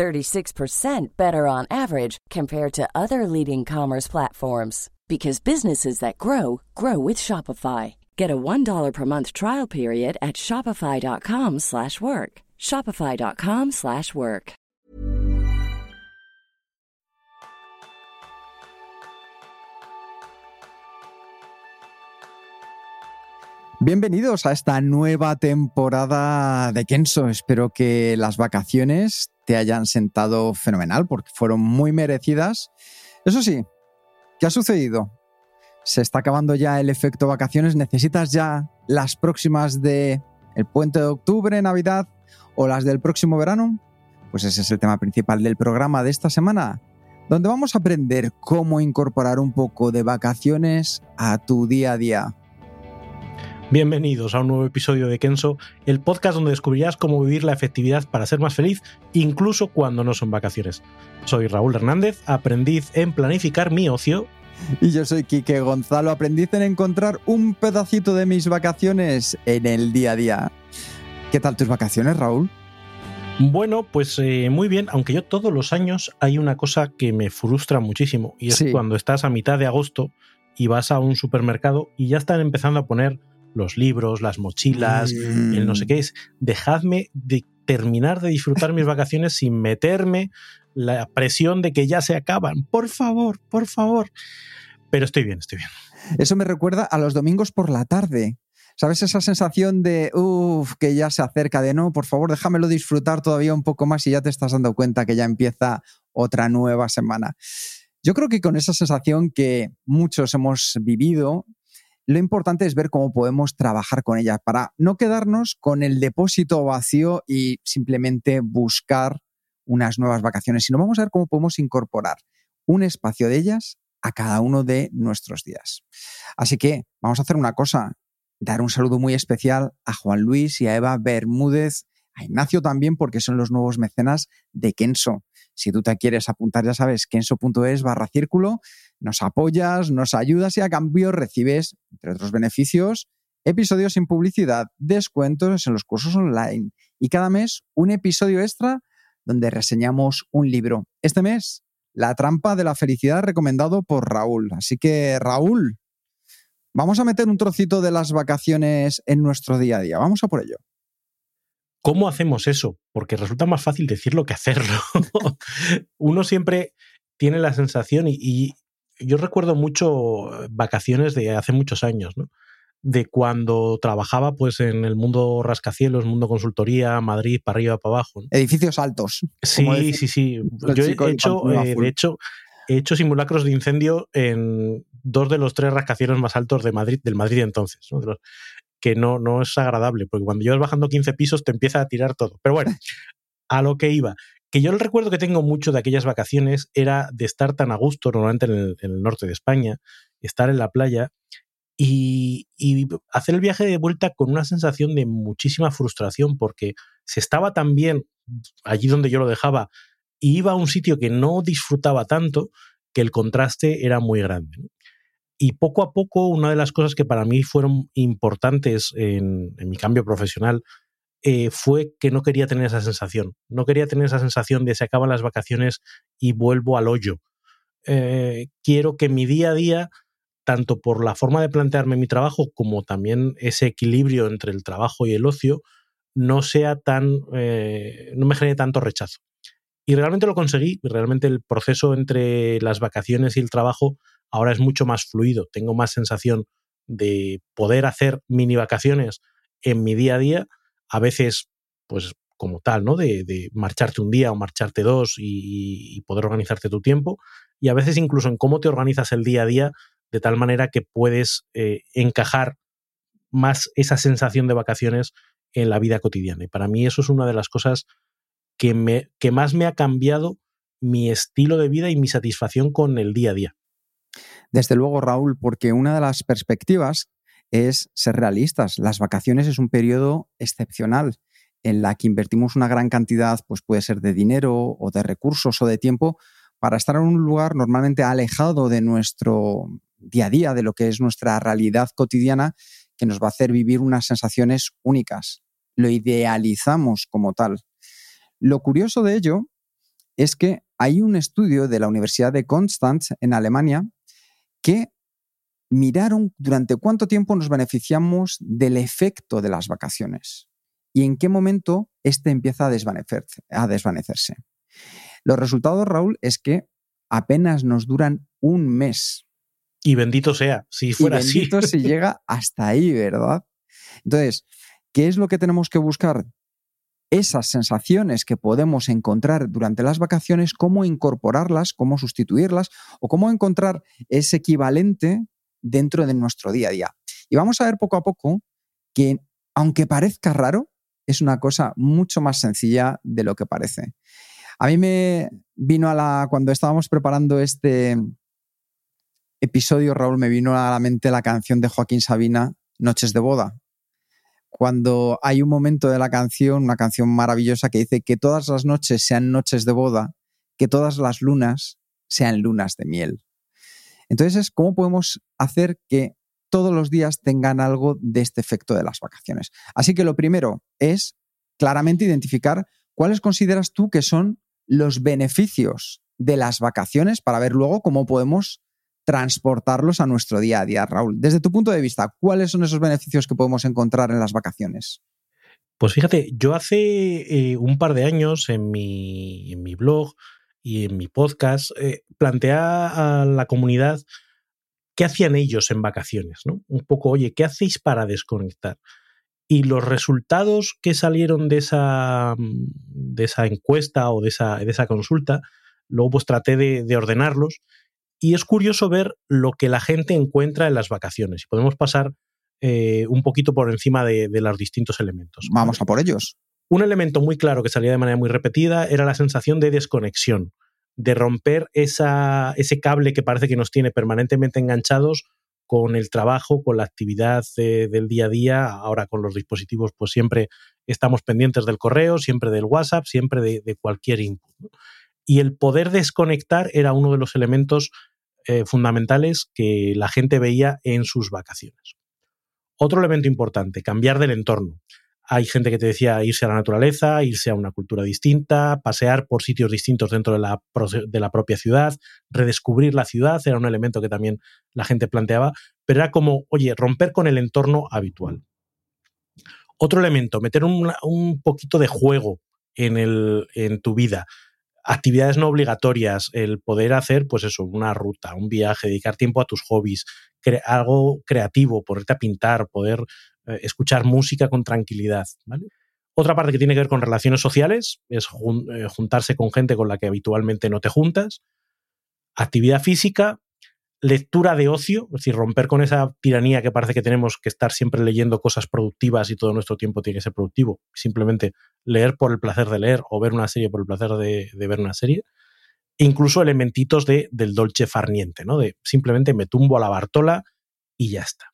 36% better on average compared to other leading commerce platforms because businesses that grow grow with Shopify. Get a $1 per month trial period at shopify.com/work. shopify.com/work. Bienvenidos a esta nueva temporada de Kenso. Espero que las vacaciones hayan sentado fenomenal porque fueron muy merecidas. Eso sí, ¿qué ha sucedido? Se está acabando ya el efecto vacaciones. ¿Necesitas ya las próximas de el puente de octubre, Navidad o las del próximo verano? Pues ese es el tema principal del programa de esta semana, donde vamos a aprender cómo incorporar un poco de vacaciones a tu día a día. Bienvenidos a un nuevo episodio de Kenso, el podcast donde descubrirás cómo vivir la efectividad para ser más feliz, incluso cuando no son vacaciones. Soy Raúl Hernández, aprendiz en planificar mi ocio. Y yo soy Quique Gonzalo, aprendiz en encontrar un pedacito de mis vacaciones en el día a día. ¿Qué tal tus vacaciones, Raúl? Bueno, pues eh, muy bien, aunque yo todos los años hay una cosa que me frustra muchísimo y es Sí. cuando estás a mitad de agosto y vas a un supermercado y ya están empezando a poner los libros, las mochilas, Mm. el no sé qué es. Dejadme de terminar de disfrutar mis vacaciones sin meterme la presión de que ya se acaban. Por favor, por favor. Pero estoy bien, estoy bien. Eso me recuerda a los domingos por la tarde. ¿Sabes esa sensación de, uff, que ya se acerca de no, por favor, déjamelo disfrutar todavía un poco más y ya te estás dando cuenta que ya empieza otra nueva semana? Yo creo que con esa sensación que muchos hemos vivido, lo importante es ver cómo podemos trabajar con ella para no quedarnos con el depósito vacío y simplemente buscar unas nuevas vacaciones, sino vamos a ver cómo podemos incorporar un espacio de ellas a cada uno de nuestros días. Así que vamos a hacer una cosa, dar un saludo muy especial a Juan Luis y a Eva Bermúdez, a Ignacio también, porque son los nuevos mecenas de Kenso. Si tú te quieres apuntar, ya sabes, kenso.es barra círculo, nos apoyas, nos ayudas y a cambio recibes, entre otros beneficios, episodios sin publicidad, descuentos en los cursos online y cada mes un episodio extra donde reseñamos un libro. Este mes, La trampa de la felicidad recomendado por Raúl. Así que, Raúl, vamos a meter un trocito de las vacaciones en nuestro día a día. Vamos a por ello. ¿Cómo hacemos eso? Porque resulta más fácil decirlo que hacerlo. Uno siempre tiene la sensación, y, yo recuerdo mucho vacaciones de hace muchos años, ¿no? De cuando trabajaba pues en el mundo rascacielos, mundo consultoría, Madrid, para arriba, para abajo. ¿no? Edificios altos. Sí, sí, sí. Yo he hecho, eh, de hecho, he hecho simulacros de incendio en dos de los tres rascacielos más altos de Madrid, del Madrid de entonces, ¿no? De los- que no, no es agradable, porque cuando llevas bajando 15 pisos te empieza a tirar todo. Pero bueno, a lo que iba. Que yo el recuerdo que tengo mucho de aquellas vacaciones era de estar tan a gusto, normalmente en el, norte de España, estar en la playa y, y hacer el viaje de vuelta con una sensación de muchísima frustración, porque se estaba tan bien allí donde yo lo dejaba y iba a un sitio que no disfrutaba tanto que el contraste era muy grande. Y poco a poco, una de las cosas que para mí fueron importantes en mi cambio profesional eh, fue que no quería tener esa sensación. No quería tener esa sensación de se acaban las vacaciones y vuelvo al hoyo. Eh, quiero que mi día a día, tanto por la forma de plantearme mi trabajo como también ese equilibrio entre el trabajo y el ocio, no sea tan, eh, no me genere tanto rechazo. Y realmente lo conseguí, realmente el proceso entre las vacaciones y el trabajo ahora es mucho más fluido, tengo más sensación de poder hacer mini vacaciones en mi día a día, a veces pues como tal, ¿no? De, marcharte un día o marcharte dos y, y, poder organizarte tu tiempo, y a veces incluso en cómo te organizas el día a día, de tal manera que puedes eh, encajar más esa sensación de vacaciones en la vida cotidiana. Y para mí eso es una de las cosas que, me, que más me ha cambiado mi estilo de vida y mi satisfacción con el día a día. Desde luego, Raúl, porque una de las perspectivas es ser realistas. Las vacaciones es un periodo excepcional en la que invertimos una gran cantidad, pues puede ser de dinero o de recursos o de tiempo, para estar en un lugar normalmente alejado de nuestro día a día, de lo que es nuestra realidad cotidiana, que nos va a hacer vivir unas sensaciones únicas. Lo idealizamos como tal. Lo curioso de ello es que hay un estudio de la Universidad de Konstanz en Alemania que miraron durante cuánto tiempo nos beneficiamos del efecto de las vacaciones y en qué momento éste empieza a desvanecerse, a desvanecerse. Los resultados, Raúl, es que apenas nos duran un mes. Y bendito sea, si fuera y bendito si llega hasta ahí, ¿verdad? Entonces, ¿qué es lo que tenemos que buscar? Esas sensaciones que podemos encontrar durante las vacaciones, cómo incorporarlas, cómo sustituirlas o cómo encontrar ese equivalente dentro de nuestro día a día. Y vamos a ver poco a poco que, aunque parezca raro, es una cosa mucho más sencilla de lo que parece. A mí me vino a la, cuando estábamos preparando este episodio, Raúl, me vino a la mente la canción de Joaquín Sabina, Noches de Boda. Cuando hay un momento de la canción, una canción maravillosa que dice que todas las noches sean noches de boda, que todas las lunas sean lunas de miel. Entonces, ¿cómo podemos hacer que todos los días tengan algo de este efecto de las vacaciones? Así que lo primero es claramente identificar cuáles consideras tú que son los beneficios de las vacaciones para ver luego cómo podemos transportarlos a nuestro día a día, Raúl. Desde tu punto de vista, ¿cuáles son esos beneficios que podemos encontrar en las vacaciones? Pues fíjate, yo hace eh, un par de años en mi, en mi blog y en mi podcast, eh, plantea a la comunidad qué hacían ellos en vacaciones, ¿no? Un poco, oye, ¿qué hacéis para desconectar? Y los resultados que salieron de esa, de esa encuesta o de esa, de esa consulta, luego pues traté de, ordenarlos y es curioso ver lo que la gente encuentra en las vacaciones. Podemos pasar eh, un poquito por encima de, los distintos elementos. Vamos a por ellos. Un elemento muy claro que salía de manera muy repetida era la sensación de desconexión, de romper ese cable que parece que nos tiene permanentemente enganchados con el trabajo, con la actividad del día a día. Ahora con los dispositivos, pues siempre estamos pendientes del correo, siempre del WhatsApp, siempre de, cualquier input. Y el poder desconectar era uno de los elementos eh, fundamentales que la gente veía en sus vacaciones. Otro elemento importante, cambiar del entorno. Hay gente que te decía irse a la naturaleza, irse a una cultura distinta, pasear por sitios distintos dentro de la, de la propia ciudad, redescubrir la ciudad, era un elemento que también la gente planteaba, pero era como, oye, romper con el entorno habitual. Otro elemento, meter un, un poquito de juego en, el, en tu vida actividades no obligatorias, el poder hacer, pues eso, una ruta, un viaje, dedicar tiempo a tus hobbies, algo creativo, ponerte a pintar, poder eh, escuchar música con tranquilidad. Otra parte que tiene que ver con relaciones sociales es eh, juntarse con gente con la que habitualmente no te juntas. Actividad física, lectura de ocio, es decir, romper con esa tiranía que parece que tenemos que estar siempre leyendo cosas productivas y todo nuestro tiempo tiene que ser productivo. Simplemente leer por el placer de leer o ver una serie por el placer de, ver una serie. Incluso elementitos de, del dolce farniente, ¿no? De simplemente me tumbo a la Bartola y ya está.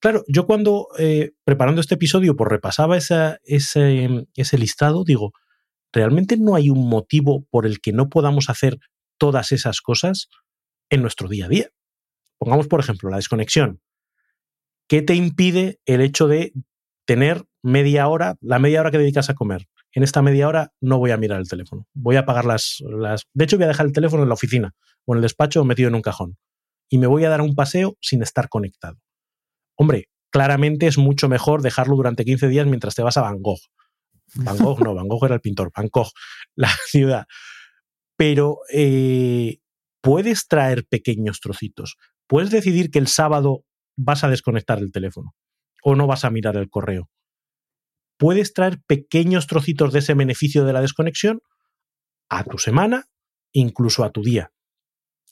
Claro, yo cuando eh, preparando este episodio pues repasaba ese, ese listado, digo, ¿realmente no hay un motivo por el que no podamos hacer todas esas cosas en nuestro día a día? Pongamos, por ejemplo, la desconexión. ¿Qué te impide el hecho de tener media hora, la media hora que dedicas a comer? En esta media hora no voy a mirar el teléfono. Voy a apagar las, las... De hecho, voy a dejar el teléfono en la oficina o en el despacho metido en un cajón. Y me voy a dar un paseo sin estar conectado. Hombre, claramente es mucho mejor dejarlo durante 15 días mientras te vas a Van Gogh. Van Gogh no, Van Gogh era el pintor, Van Gogh, la ciudad. Pero eh, puedes traer pequeños trocitos. Puedes decidir que el sábado vas a desconectar el teléfono o no vas a mirar el correo. Puedes traer pequeños trocitos de ese beneficio de la desconexión a tu semana, incluso a tu día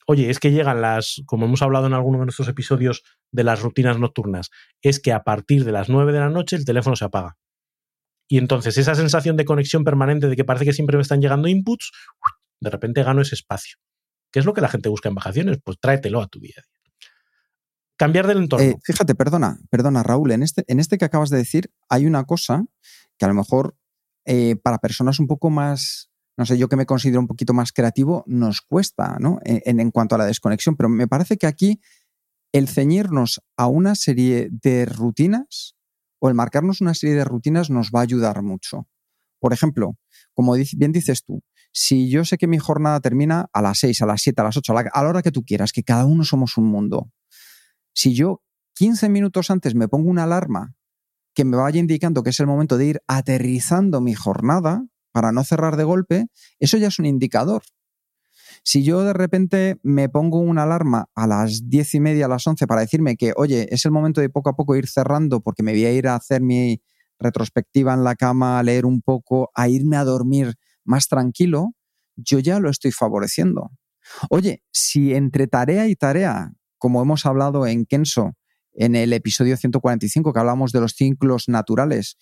oye, es que llegan las, como hemos hablado en alguno de nuestros episodios de las rutinas nocturnas, es que a partir de las 9 de la noche el teléfono se apaga. Y entonces esa sensación de conexión permanente de que parece que siempre me están llegando inputs, De repente gano ese espacio. ¿Qué es lo que la gente busca en vacaciones? Pues tráetelo a tu día a día. Cambiar del entorno. Eh, fíjate, perdona, perdona, Raúl, en este, en este que acabas de decir hay una cosa que a lo mejor eh, para personas un poco más, no sé, yo que me considero un poquito más creativo, nos cuesta, ¿no? En, en cuanto a la desconexión, pero me parece que aquí el ceñirnos a una serie de rutinas o el marcarnos una serie de rutinas nos va a ayudar mucho. Por ejemplo, como bien dices tú, si yo sé que mi jornada termina a las 6, a las 7, a las 8, a la, hora que tú quieras, que cada uno somos un mundo, si yo 15 minutos antes me pongo una alarma que me vaya indicando que es el momento de ir aterrizando mi jornada para no cerrar de golpe, eso ya es un indicador. Si yo de repente me pongo una alarma a las diez y media, a las 11 para decirme que, oye, es el momento de poco a poco ir cerrando porque me voy a ir a hacer mi retrospectiva en la cama, a leer un poco, a irme a dormir más tranquilo, yo ya lo estoy favoreciendo. Oye, si entre tarea y tarea, como hemos hablado en Kenso, en el episodio 145, que hablamos de los ciclos naturales,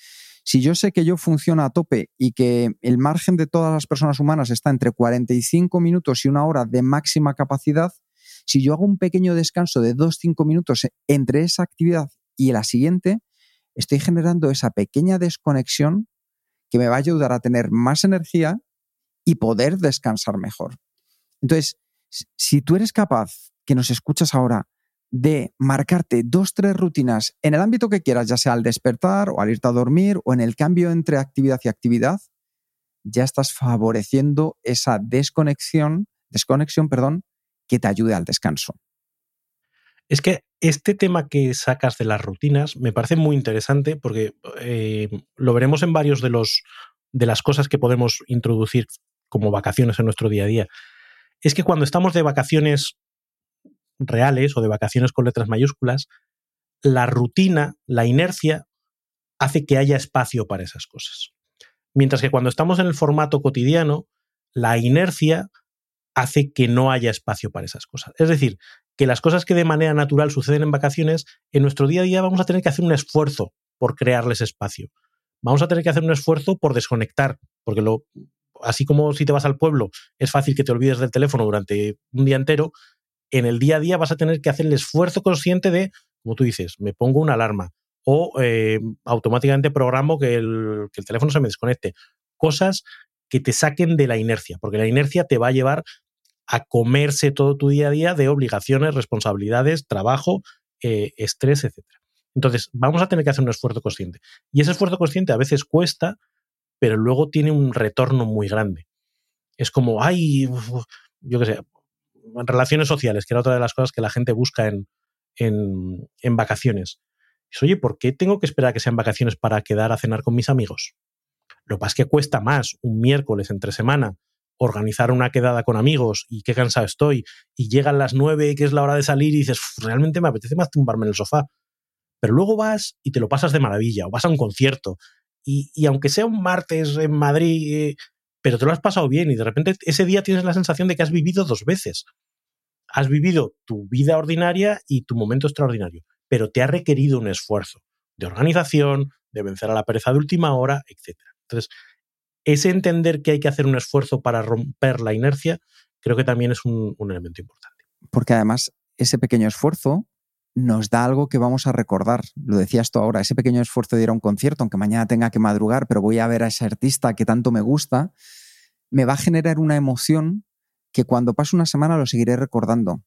si yo sé que yo funciono a tope y que el margen de todas las personas humanas está entre 45 minutos y una hora de máxima capacidad, si yo hago un pequeño descanso de 2-5 minutos entre esa actividad y la siguiente, estoy generando esa pequeña desconexión que me va a ayudar a tener más energía y poder descansar mejor. Entonces, si tú eres capaz, que nos escuchas ahora, de marcarte dos, tres rutinas en el ámbito que quieras, ya sea al despertar o al irte a dormir o en el cambio entre actividad y actividad, ya estás favoreciendo esa desconexión, desconexión, perdón, que te ayude al descanso. Es que este tema que sacas de las rutinas me parece muy interesante porque eh, lo veremos en varios de los de las cosas que podemos introducir como vacaciones en nuestro día a día. Es que cuando estamos de vacaciones reales o de vacaciones con letras mayúsculas, la rutina, la inercia, hace que haya espacio para esas cosas. Mientras que cuando estamos en el formato cotidiano, la inercia hace que no haya espacio para esas cosas. Es decir, que las cosas que de manera natural suceden en vacaciones, en nuestro día a día vamos a tener que hacer un esfuerzo por crearles espacio. Vamos a tener que hacer un esfuerzo por desconectar, porque lo, así como si te vas al pueblo, es fácil que te olvides del teléfono durante un día entero, en el día a día vas a tener que hacer el esfuerzo consciente de, como tú dices, me pongo una alarma o eh, automáticamente programo que el, teléfono se me desconecte. Cosas que te saquen de la inercia, porque la inercia te va a llevar a comerse todo tu día a día de obligaciones, responsabilidades, trabajo, eh, estrés, etc. Entonces, vamos a tener que hacer un esfuerzo consciente. Y ese esfuerzo consciente a veces cuesta, pero luego tiene un retorno muy grande. Es como, ay, yo qué sé, relaciones sociales, que era otra de las cosas que la gente busca en, en, vacaciones. oye, ¿por qué tengo que esperar a que sean vacaciones para quedar a cenar con mis amigos? Lo que pasa es que cuesta más un miércoles entre semana organizar una quedada con amigos y qué cansado estoy, y llegan las nueve, que es la hora de salir, y dices, realmente me apetece más tumbarme en el sofá. Pero luego vas y te lo pasas de maravilla, o vas a un concierto, y, y aunque sea un martes en Madrid, eh, pero te lo has pasado bien y de repente ese día tienes la sensación de que has vivido dos veces. Has vivido tu vida ordinaria y tu momento extraordinario, pero te ha requerido un esfuerzo de organización, de vencer a la pereza de última hora, etc. Entonces, ese entender que hay que hacer un esfuerzo para romper la inercia, creo que también es un, un elemento importante. Porque además, ese pequeño esfuerzo nos da algo que vamos a recordar. Lo decías tú ahora, ese pequeño esfuerzo de ir a un concierto, aunque mañana tenga que madrugar, pero voy a ver a ese artista que tanto me gusta, me va a generar una emoción que cuando pase una semana lo seguiré recordando.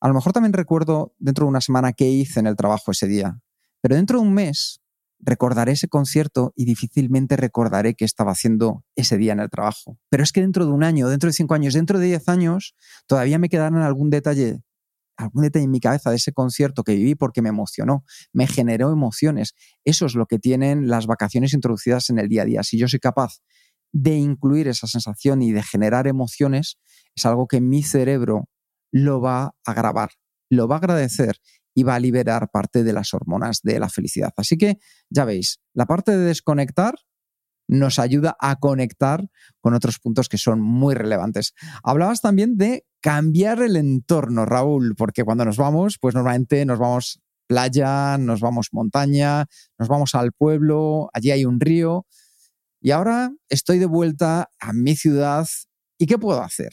A lo mejor también recuerdo dentro de una semana qué hice en el trabajo ese día, pero dentro de un mes recordaré ese concierto y difícilmente recordaré qué estaba haciendo ese día en el trabajo. Pero es que dentro de un año, dentro de cinco años, dentro de diez años, todavía me quedarán algún detalle algún detalle en mi cabeza de ese concierto que viví porque me emocionó, me generó emociones. Eso es lo que tienen las vacaciones introducidas en el día a día. Si yo soy capaz de incluir esa sensación y de generar emociones, es algo que mi cerebro lo va a grabar, lo va a agradecer y va a liberar parte de las hormonas de la felicidad. Así que ya veis, la parte de desconectar nos ayuda a conectar con otros puntos que son muy relevantes. Hablabas también de cambiar el entorno, Raúl, porque cuando nos vamos, pues normalmente nos vamos playa, nos vamos montaña, nos vamos al pueblo, allí hay un río. Y ahora estoy de vuelta a mi ciudad ¿Y qué puedo hacer?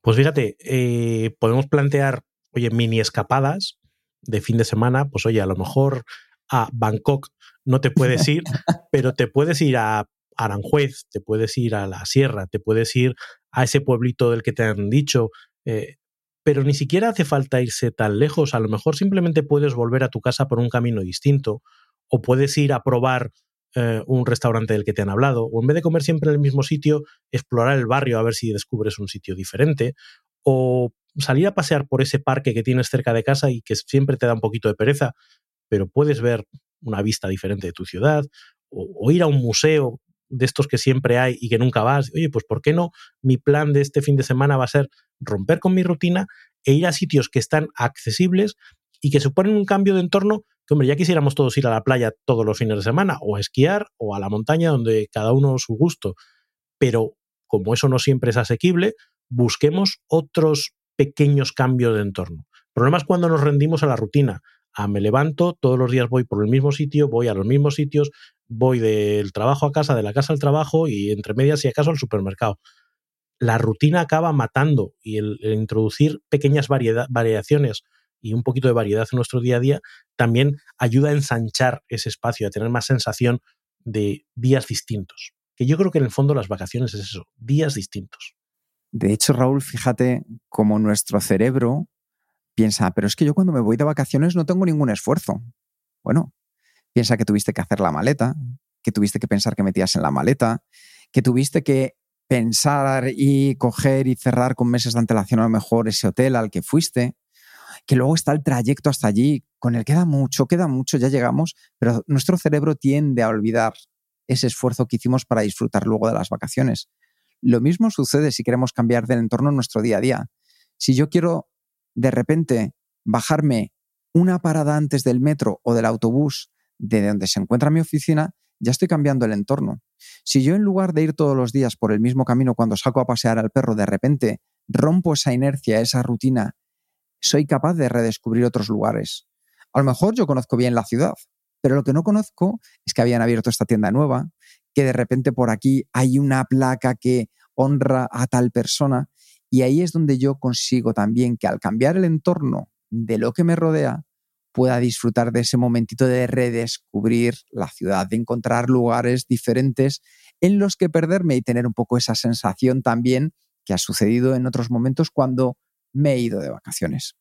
Pues fíjate, eh, podemos plantear, oye, mini escapadas de fin de semana, pues oye, a lo mejor a Bangkok no te puedes ir, pero te puedes ir a Aranjuez, te puedes ir a la sierra, te puedes ir a ese pueblito del que te han dicho, eh, pero ni siquiera hace falta irse tan lejos, a lo mejor simplemente puedes volver a tu casa por un camino distinto, o puedes ir a probar eh, un restaurante del que te han hablado, o en vez de comer siempre en el mismo sitio, explorar el barrio a ver si descubres un sitio diferente, o salir a pasear por ese parque que tienes cerca de casa y que siempre te da un poquito de pereza, pero puedes ver una vista diferente de tu ciudad, o, ir a un museo de estos que siempre hay y que nunca vas. Oye, pues ¿por qué no? Mi plan de este fin de semana va a ser romper con mi rutina e ir a sitios que están accesibles y que suponen un cambio de entorno que, hombre, ya quisiéramos todos ir a la playa todos los fines de semana, o a esquiar, o a la montaña, donde cada uno su gusto. Pero como eso no siempre es asequible, busquemos otros pequeños cambios de entorno. El problema es cuando nos rendimos a la rutina. A me levanto, todos los días voy por el mismo sitio, voy a los mismos sitios, voy del trabajo a casa, de la casa al trabajo y entre medias, si acaso, al supermercado. La rutina acaba matando y el, introducir pequeñas variaciones y un poquito de variedad en nuestro día a día también ayuda a ensanchar ese espacio, a tener más sensación de días distintos. Que yo creo que en el fondo las vacaciones es eso, días distintos. De hecho, Raúl, fíjate cómo nuestro cerebro piensa, pero es que yo cuando me voy de vacaciones no tengo ningún esfuerzo. Bueno, piensa que tuviste que hacer la maleta, que tuviste que pensar que metías en la maleta, que tuviste que pensar y coger y cerrar con meses de antelación a lo mejor ese hotel al que fuiste, que luego está el trayecto hasta allí, con el queda mucho, queda mucho, ya llegamos, pero nuestro cerebro tiende a olvidar ese esfuerzo que hicimos para disfrutar luego de las vacaciones. Lo mismo sucede si queremos cambiar del entorno en nuestro día a día. Si yo quiero de repente bajarme una parada antes del metro o del autobús de donde se encuentra mi oficina, ya estoy cambiando el entorno. Si yo en lugar de ir todos los días por el mismo camino cuando saco a pasear al perro, de repente rompo esa inercia, esa rutina, soy capaz de redescubrir otros lugares. A lo mejor yo conozco bien la ciudad, pero lo que no conozco es que habían abierto esta tienda nueva, que de repente por aquí hay una placa que honra a tal persona y ahí es donde yo consigo también que al cambiar el entorno de lo que me rodea, pueda disfrutar de ese momentito de redescubrir la ciudad, de encontrar lugares diferentes en los que perderme y tener un poco esa sensación también que ha sucedido en otros momentos cuando me he ido de vacaciones.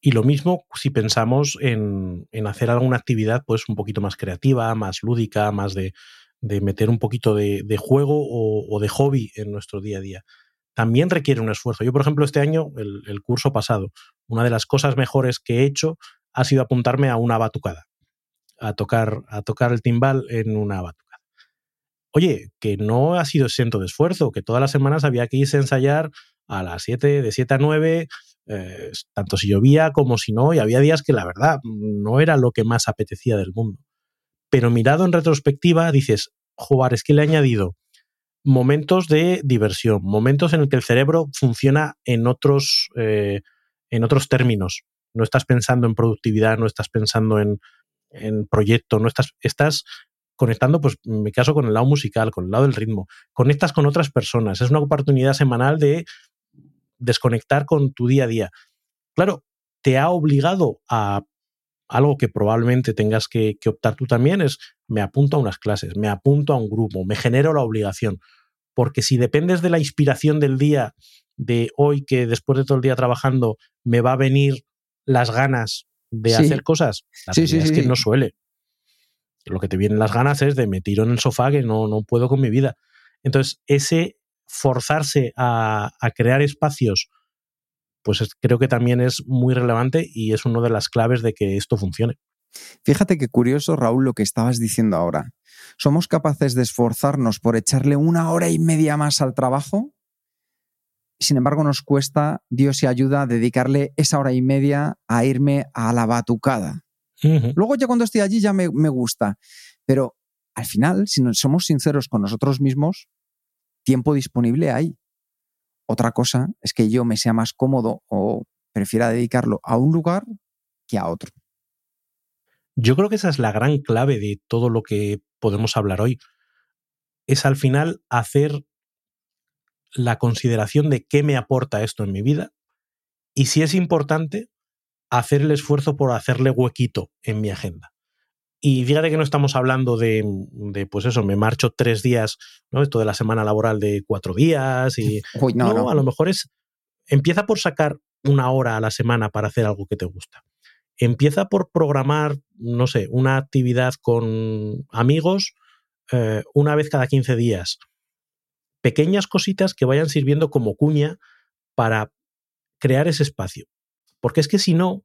Y lo mismo si pensamos en, hacer alguna actividad pues un poquito más creativa, más lúdica, más de, meter un poquito de, juego o, de hobby en nuestro día a día. También requiere un esfuerzo. Yo, por ejemplo, este año, el, el curso pasado, una de las cosas mejores que he hecho ha sido apuntarme a una batucada, a tocar, a tocar el timbal en una batucada. Oye, que no ha sido exento de esfuerzo, que todas las semanas había que irse a ensayar a las 7, de 7 a 9, eh, tanto si llovía como si no, y había días que la verdad no era lo que más apetecía del mundo. Pero mirado en retrospectiva, dices, jugar, es que le he añadido momentos de diversión, momentos en el que el cerebro funciona en otros, eh, en otros términos, no estás pensando en productividad, no estás pensando en, proyecto, no estás, estás conectando, pues en mi caso, con el lado musical, con el lado del ritmo. Conectas con otras personas. Es una oportunidad semanal de desconectar con tu día a día. Claro, te ha obligado a algo que probablemente tengas que, que, optar tú también es me apunto a unas clases, me apunto a un grupo, me genero la obligación. Porque si dependes de la inspiración del día, de hoy que después de todo el día trabajando me va a venir las ganas de hacer cosas. La sí, es que no suele. Lo que te vienen las ganas es de me tiro en el sofá que no, no puedo con mi vida. Entonces, ese forzarse a, crear espacios, pues creo que también es muy relevante y es una de las claves de que esto funcione. Fíjate qué curioso, Raúl, lo que estabas diciendo ahora. ¿Somos capaces de esforzarnos por echarle una hora y media más al trabajo sin embargo, nos cuesta, Dios y ayuda, dedicarle esa hora y media a irme a la batucada. Luego ya cuando estoy allí ya me, me, gusta. Pero al final, si somos sinceros con nosotros mismos, tiempo disponible hay. Otra cosa es que yo me sea más cómodo o prefiera dedicarlo a un lugar que a otro. Yo creo que esa es la gran clave de todo lo que podemos hablar hoy. Es al final hacer la consideración de qué me aporta esto en mi vida y si es importante, hacer el esfuerzo por hacerle huequito en mi agenda. Y fíjate que no estamos hablando de, pues eso, me marcho tres días, ¿no? Esto de la semana laboral de cuatro días y... no, a lo mejor es... Empieza por sacar una hora a la semana para hacer algo que te gusta. Empieza por programar, no sé, una actividad con amigos eh, una vez cada 15 días. Pequeñas cositas que vayan sirviendo como cuña para crear ese espacio. Porque es que si no,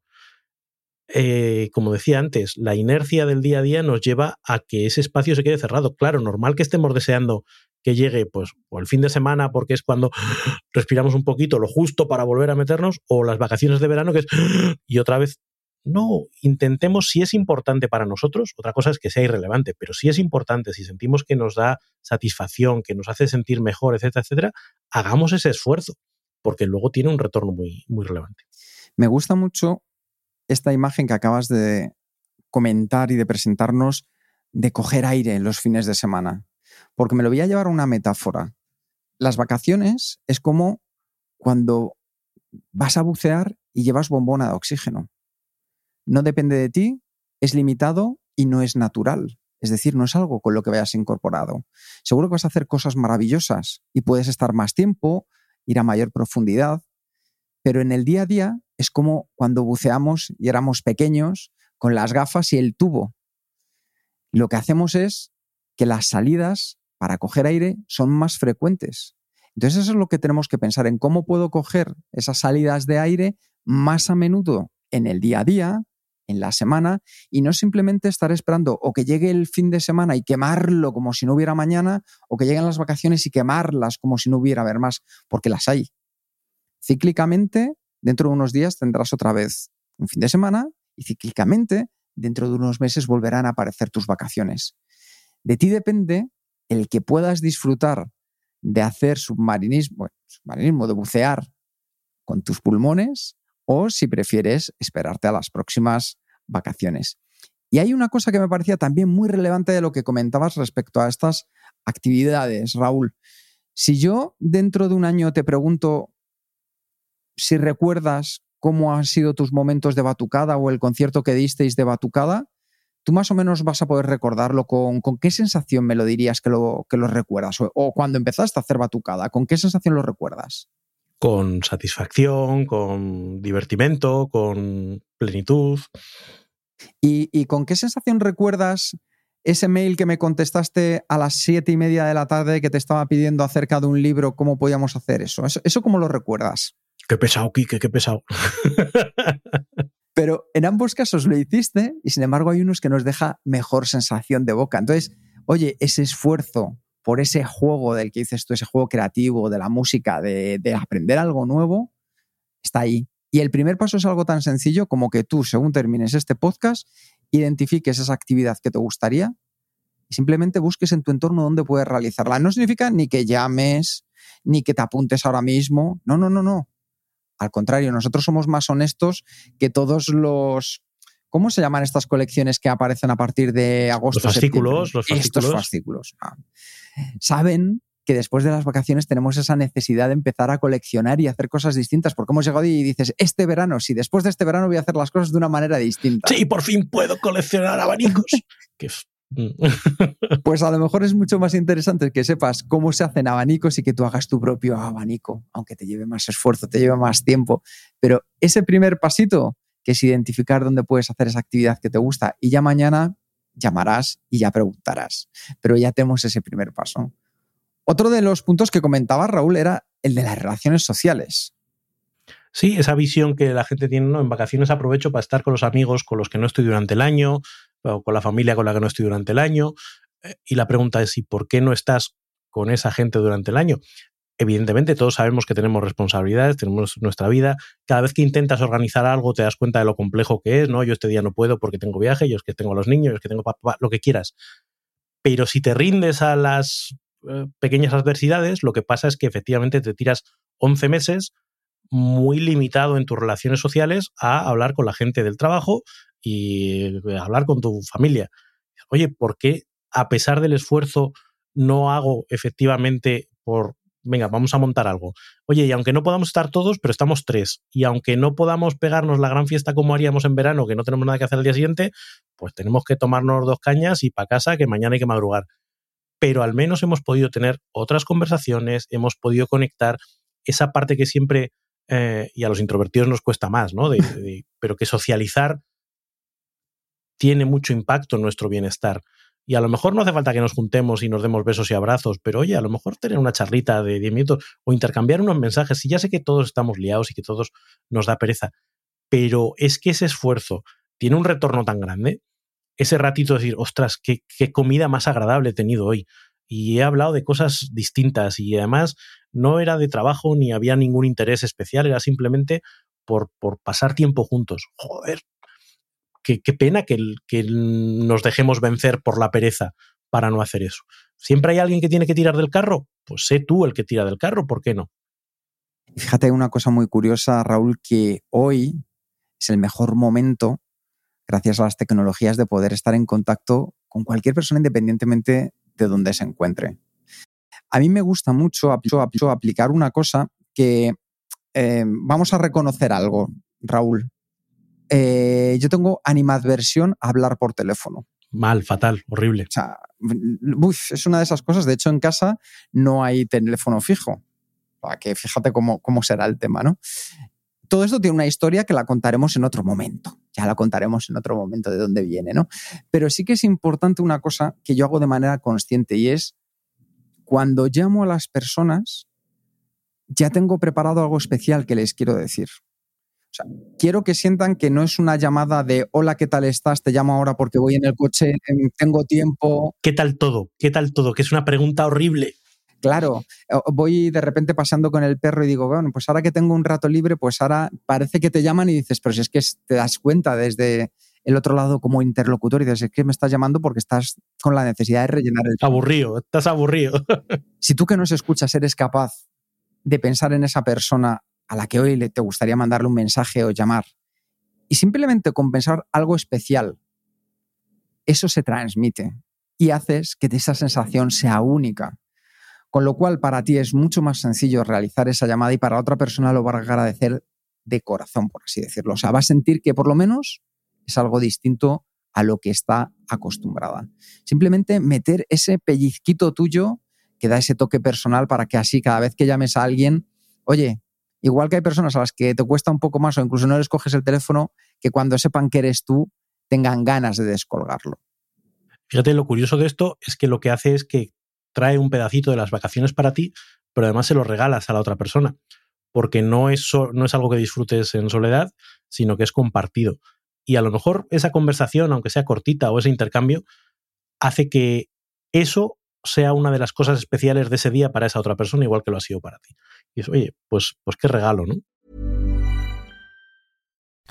eh, como decía antes, la inercia del día a día nos lleva a que ese espacio se quede cerrado. Claro, normal que estemos deseando que llegue pues o el fin de semana porque es cuando respiramos un poquito lo justo para volver a meternos o las vacaciones de verano que es y otra vez no intentemos si es importante para nosotros otra cosa es que sea irrelevante pero si es importante si sentimos que nos da satisfacción que nos hace sentir mejor etcétera etcétera hagamos ese esfuerzo porque luego tiene un retorno muy muy relevante me gusta mucho esta imagen que acabas de comentar y de presentarnos de coger aire los fines de semana. Porque me lo voy a llevar a una metáfora. Las vacaciones es como cuando vas a bucear y llevas bombona de oxígeno. No depende de ti, es limitado y no es natural. Es decir, no es algo con lo que vayas incorporado. Seguro que vas a hacer cosas maravillosas y puedes estar más tiempo, ir a mayor profundidad, pero en el día a día es como cuando buceamos y éramos pequeños con las gafas y el tubo. Lo que hacemos es que las salidas para coger aire son más frecuentes. Entonces eso es lo que tenemos que pensar en cómo puedo coger esas salidas de aire más a menudo en el día a día, en la semana, y no simplemente estar esperando o que llegue el fin de semana y quemarlo como si no hubiera mañana, o que lleguen las vacaciones y quemarlas como si no hubiera ver más, porque las hay. Cíclicamente dentro de unos días tendrás otra vez un fin de semana y cíclicamente dentro de unos meses volverán a aparecer tus vacaciones. De ti depende el que puedas disfrutar de hacer submarinismo, submarinismo, de bucear con tus pulmones o si prefieres esperarte a las próximas vacaciones. Y hay una cosa que me parecía también muy relevante de lo que comentabas respecto a estas actividades, Raúl. Si yo dentro de un año te pregunto si recuerdas cómo han sido tus momentos de batucada o el concierto que disteis de batucada, tú más o menos vas a poder recordarlo con, con qué sensación me lo dirías que lo, que lo recuerdas o, cuando empezaste a hacer batucada, ¿con qué sensación lo recuerdas? Con satisfacción, con divertimento, con plenitud. ¿Y, ¿Y, con qué sensación recuerdas ese mail que me contestaste a las siete y media de la tarde que te estaba pidiendo acerca de un libro, cómo podíamos hacer eso? ¿Eso, eso cómo lo recuerdas? Qué pesado, Quique, qué pesado. Pero en ambos casos lo hiciste y sin embargo hay unos que nos deja mejor sensación de boca. Entonces, oye, ese esfuerzo por ese juego del que dices tú, ese juego creativo, de la música, de, de aprender algo nuevo, está ahí. Y el primer paso es algo tan sencillo como que tú, según termines este podcast, identifiques esa actividad que te gustaría y simplemente busques en tu entorno dónde puedes realizarla. No significa ni que llames, ni que te apuntes ahora mismo. No, no, no, no. Al contrario, nosotros somos más honestos que todos los... ¿Cómo se llaman estas colecciones que aparecen a partir de agosto? Los fascículos, los fascículos. Estos fascículos. Ah. Saben que después de las vacaciones tenemos esa necesidad de empezar a coleccionar y hacer cosas distintas, porque hemos llegado y dices, este verano, si después de este verano voy a hacer las cosas de una manera distinta. Sí, por fin puedo coleccionar abanicos. que pues a lo mejor es mucho más interesante que sepas cómo se hacen abanicos y que tú hagas tu propio abanico, aunque te lleve más esfuerzo, te lleve más tiempo. Pero ese primer pasito, que es identificar dónde puedes hacer esa actividad que te gusta, y ya mañana llamarás y ya preguntarás. Pero ya tenemos ese primer paso. Otro de los puntos que comentaba Raúl era el de las relaciones sociales. Sí, esa visión que la gente tiene, ¿no? En vacaciones aprovecho para estar con los amigos con los que no estoy durante el año, o con la familia con la que no estoy durante el año. Eh, y la pregunta es, ¿y por qué no estás con esa gente durante el año? Evidentemente, todos sabemos que tenemos responsabilidades, tenemos nuestra vida. Cada vez que intentas organizar algo, te das cuenta de lo complejo que es, ¿no? Yo este día no puedo porque tengo viaje, yo es que tengo a los niños, yo es que tengo papá, lo que quieras. Pero si te rindes a las eh, pequeñas adversidades, lo que pasa es que efectivamente te tiras 11 meses muy limitado en tus relaciones sociales a hablar con la gente del trabajo y eh, hablar con tu familia. Oye, ¿por qué a pesar del esfuerzo no hago efectivamente por venga, vamos a montar algo. Oye, y aunque no podamos estar todos, pero estamos tres. Y aunque no podamos pegarnos la gran fiesta como haríamos en verano, que no tenemos nada que hacer el día siguiente, pues tenemos que tomarnos dos cañas y para casa, que mañana hay que madrugar. Pero al menos hemos podido tener otras conversaciones, hemos podido conectar esa parte que siempre, eh, y a los introvertidos nos cuesta más, ¿no? pero que socializar tiene mucho impacto en nuestro bienestar. Y a lo mejor no hace falta que nos juntemos y nos demos besos y abrazos, pero oye, a lo mejor tener una charlita de 10 minutos o intercambiar unos mensajes. Y ya sé que todos estamos liados y que todos nos da pereza, pero es que ese esfuerzo tiene un retorno tan grande. Ese ratito de decir, ostras, qué, qué comida más agradable he tenido hoy. Y he hablado de cosas distintas y además no era de trabajo ni había ningún interés especial, era simplemente por, por pasar tiempo juntos. Joder, qué, pena que, que nos dejemos vencer por la pereza para no hacer eso. ¿Siempre hay alguien que tiene que tirar del carro? Pues sé tú el que tira del carro, ¿por qué no? Fíjate una cosa muy curiosa, Raúl, que hoy es el mejor momento, gracias a las tecnologías, de poder estar en contacto con cualquier persona independientemente de donde se encuentre. A mí me gusta mucho, aplicar una cosa que eh, vamos a reconocer algo, Raúl. Eh, yo tengo animadversión a hablar por teléfono. Mal, fatal, horrible. O sea, es una de esas cosas. De hecho, en casa no hay teléfono fijo. Para que fíjate cómo, cómo será el tema, ¿no? Todo esto tiene una historia que la contaremos en otro momento. Ya la contaremos en otro momento de dónde viene, ¿no? Pero sí que es importante una cosa que yo hago de manera consciente y es cuando llamo a las personas, ya tengo preparado algo especial que les quiero decir quiero que sientan que no es una llamada de hola, ¿qué tal estás? Te llamo ahora porque voy en el coche, tengo tiempo. ¿Qué tal todo? ¿Qué tal todo? Que es una pregunta horrible. Claro, voy de repente pasando con el perro y digo, bueno, pues ahora que tengo un rato libre, pues ahora parece que te llaman y dices, pero si es que te das cuenta desde el otro lado como interlocutor y dices, es que me estás llamando porque estás con la necesidad de rellenar el... Aburrido, estás aburrido. si tú que nos escuchas eres capaz de pensar en esa persona a la que hoy te gustaría mandarle un mensaje o llamar. Y simplemente compensar algo especial, eso se transmite y haces que esa sensación sea única. Con lo cual, para ti es mucho más sencillo realizar esa llamada y para otra persona lo va a agradecer de corazón, por así decirlo. O sea, va a sentir que por lo menos es algo distinto a lo que está acostumbrada. Simplemente meter ese pellizquito tuyo que da ese toque personal para que así cada vez que llames a alguien, oye, Igual que hay personas a las que te cuesta un poco más o incluso no les coges el teléfono, que cuando sepan que eres tú, tengan ganas de descolgarlo. Fíjate, lo curioso de esto es que lo que hace es que trae un pedacito de las vacaciones para ti, pero además se lo regalas a la otra persona, porque no es, no es algo que disfrutes en soledad, sino que es compartido. Y a lo mejor esa conversación, aunque sea cortita o ese intercambio, hace que eso sea una de las cosas especiales de ese día para esa otra persona, igual que lo ha sido para ti. Y es, oye, pues, pues qué regalo, ¿no?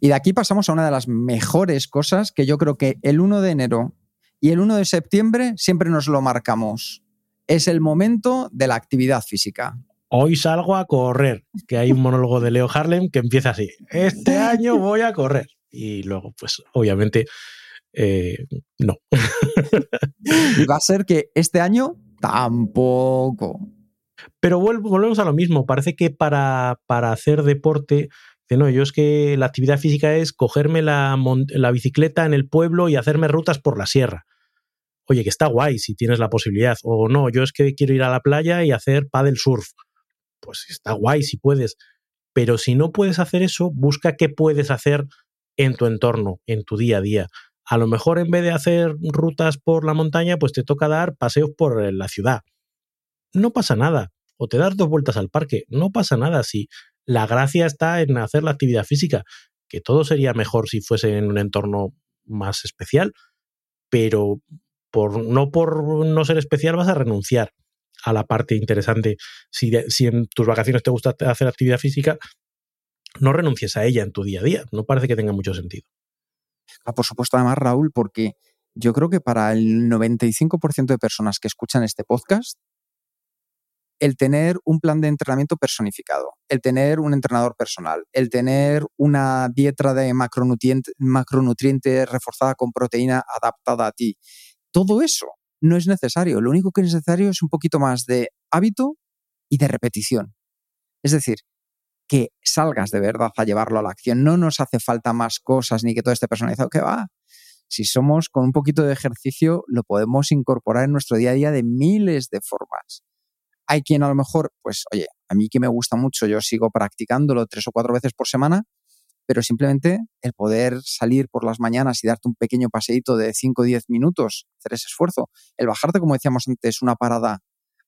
Y de aquí pasamos a una de las mejores cosas que yo creo que el 1 de enero y el 1 de septiembre siempre nos lo marcamos. Es el momento de la actividad física. Hoy salgo a correr, que hay un monólogo de Leo Harlem que empieza así. Este año voy a correr y luego, pues obviamente, eh, no. Va a ser que este año tampoco. Pero volvemos a lo mismo. Parece que para, para hacer deporte, no, yo es que la actividad física es cogerme la, la, bicicleta en el pueblo y hacerme rutas por la sierra. oye, que está guay si tienes la posibilidad. O no, yo es que quiero ir a la playa y hacer paddle surf. Pues está guay si puedes. Pero si no puedes hacer eso, busca qué puedes hacer en tu entorno, en tu día a día. A lo mejor en vez de hacer rutas por la montaña, pues te toca dar paseos por la ciudad. No pasa nada. O te das dos vueltas al parque. No pasa nada si la gracia está en hacer la actividad física, que todo sería mejor si fuese en un entorno más especial, pero por, no por no ser especial vas a renunciar a la parte interesante. Si, si en tus vacaciones te gusta hacer actividad física, no renuncies a ella en tu día a día. No parece que tenga mucho sentido. Ah, por supuesto, además, Raúl, porque yo creo que para el 95% de personas que escuchan este podcast, el tener un plan de entrenamiento personificado, el tener un entrenador personal, el tener una dieta de macronutrientes macronutriente reforzada con proteína adaptada a ti, todo eso no es necesario. Lo único que es necesario es un poquito más de hábito y de repetición. Es decir, que salgas de verdad a llevarlo a la acción. No nos hace falta más cosas ni que todo esté personalizado. Que va. Si somos con un poquito de ejercicio, lo podemos incorporar en nuestro día a día de miles de formas. Hay quien a lo mejor, pues, oye, a mí que me gusta mucho, yo sigo practicándolo tres o cuatro veces por semana, pero simplemente el poder salir por las mañanas y darte un pequeño paseíto de 5 o 10 minutos, hacer ese esfuerzo, el bajarte, como decíamos antes, una parada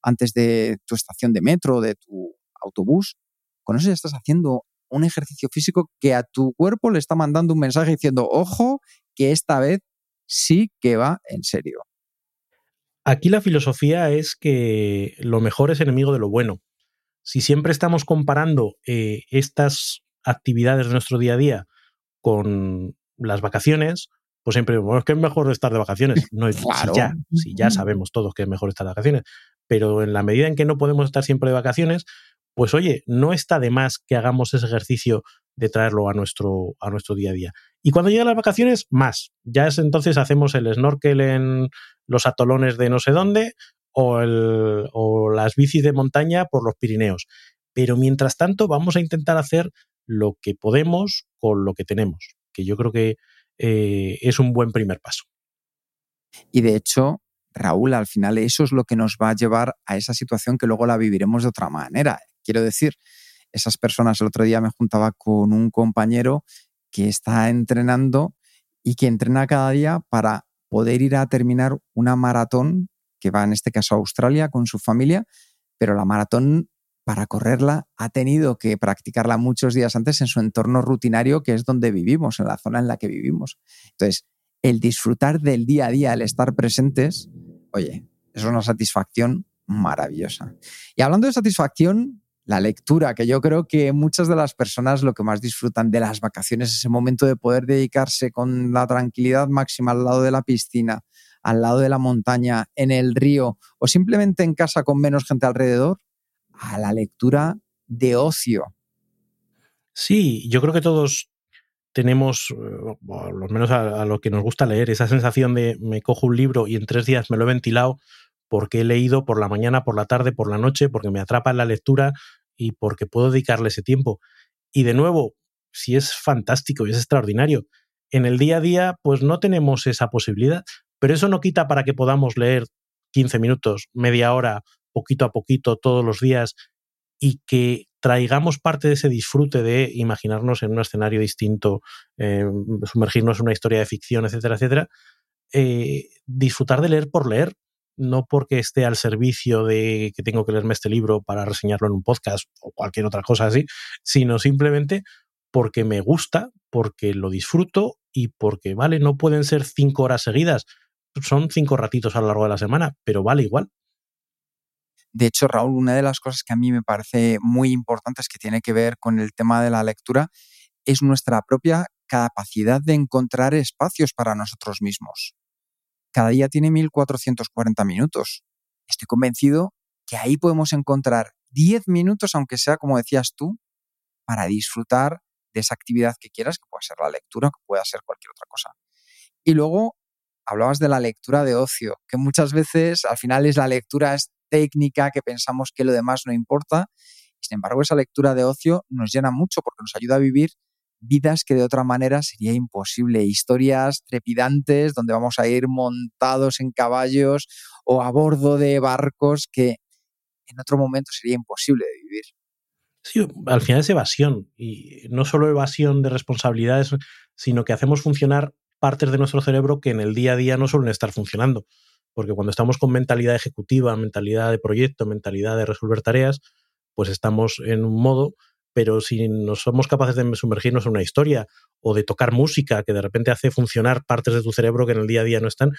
antes de tu estación de metro, de tu autobús, con eso ya estás haciendo un ejercicio físico que a tu cuerpo le está mandando un mensaje diciendo, ojo, que esta vez sí que va en serio. Aquí la filosofía es que lo mejor es enemigo de lo bueno. Si siempre estamos comparando eh, estas actividades de nuestro día a día con las vacaciones, pues siempre, bueno, es que es mejor estar de vacaciones. No, es ya, si ya sabemos todos que es mejor estar de vacaciones. Pero en la medida en que no podemos estar siempre de vacaciones, pues oye, no está de más que hagamos ese ejercicio de traerlo a nuestro, a nuestro día a día. Y cuando llegan las vacaciones, más. Ya es entonces hacemos el snorkel en los atolones de no sé dónde o, las bicis de montaña por los Pirineos. Pero mientras tanto vamos a intentar hacer lo que podemos con lo que tenemos, que yo creo que eh, es un buen primer paso. Y de hecho, Raúl, al final eso es lo que nos va a llevar a esa situación que luego la viviremos de otra manera. Quiero decir, esas personas, el otro día me juntaba con un compañero que está entrenando y que entrena cada día para poder ir a terminar una maratón, que va en este caso a Australia con su familia, pero la maratón para correrla ha tenido que practicarla muchos días antes en su entorno rutinario, que es donde vivimos, en la zona en la que vivimos. Entonces, el disfrutar del día a día, el estar presentes, oye, es una satisfacción maravillosa. Y hablando de satisfacción, la lectura, que yo creo que muchas de las personas lo que más disfrutan de las vacaciones es ese momento de poder dedicarse con la tranquilidad máxima al lado de la piscina, al lado de la montaña, en el río o simplemente en casa con menos gente alrededor, a la lectura de ocio. Sí, yo creo que todos tenemos, eh, por lo menos a, lo que nos gusta leer, esa sensación de me cojo un libro y en tres días me lo he ventilado porque he leído por la mañana, por la tarde, por la noche, porque me atrapa la lectura y porque puedo dedicarle ese tiempo. Y de nuevo, si es fantástico y es extraordinario, en el día a día pues no tenemos esa posibilidad, pero eso no quita para que podamos leer 15 minutos, media hora, poquito a poquito, todos los días, y que traigamos parte de ese disfrute de imaginarnos en un escenario distinto, eh, sumergirnos en una historia de ficción, etcétera, etcétera, eh, disfrutar de leer por leer, no porque esté al servicio de que tengo que leerme este libro para reseñarlo en un podcast o cualquier otra cosa así, sino simplemente porque me gusta, porque lo disfruto y porque, vale, no pueden ser cinco horas seguidas, son cinco ratitos a lo largo de la semana, pero vale igual. De hecho, Raúl, una de las cosas que a mí me parece muy importantes que tiene que ver con el tema de la lectura es nuestra propia capacidad de encontrar espacios para nosotros mismos cada día tiene 1440 minutos. Estoy convencido que ahí podemos encontrar 10 minutos, aunque sea como decías tú, para disfrutar de esa actividad que quieras, que puede ser la lectura, que pueda ser cualquier otra cosa. Y luego hablabas de la lectura de ocio, que muchas veces al final es la lectura técnica, que pensamos que lo demás no importa. Sin embargo, esa lectura de ocio nos llena mucho porque nos ayuda a vivir vidas que de otra manera sería imposible, historias trepidantes donde vamos a ir montados en caballos o a bordo de barcos que en otro momento sería imposible de vivir. Sí, al final es evasión y no solo evasión de responsabilidades, sino que hacemos funcionar partes de nuestro cerebro que en el día a día no suelen estar funcionando. Porque cuando estamos con mentalidad ejecutiva, mentalidad de proyecto, mentalidad de resolver tareas, pues estamos en un modo, pero si no somos capaces de sumergirnos en una historia o de tocar música que de repente hace funcionar partes de tu cerebro que en el día a día no están,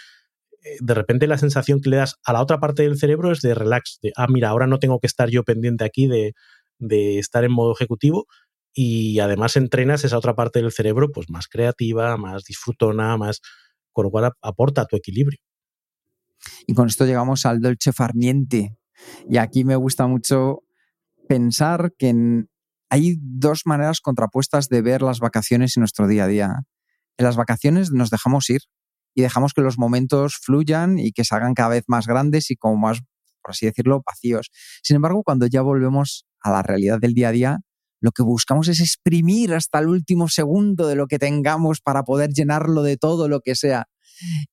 eh, de repente la sensación que le das a la otra parte del cerebro es de relax, de, ah, mira, ahora no tengo que estar yo pendiente aquí de, de estar en modo ejecutivo y además entrenas esa otra parte del cerebro pues más creativa, más disfrutona, más con lo cual aporta tu equilibrio. Y con esto llegamos al dolce farniente. Y aquí me gusta mucho pensar que hay dos maneras contrapuestas de ver las vacaciones en nuestro día a día. En las vacaciones nos dejamos ir y dejamos que los momentos fluyan y que se hagan cada vez más grandes y como más, por así decirlo, vacíos. Sin embargo, cuando ya volvemos a la realidad del día a día, lo que buscamos es exprimir hasta el último segundo de lo que tengamos para poder llenarlo de todo lo que sea.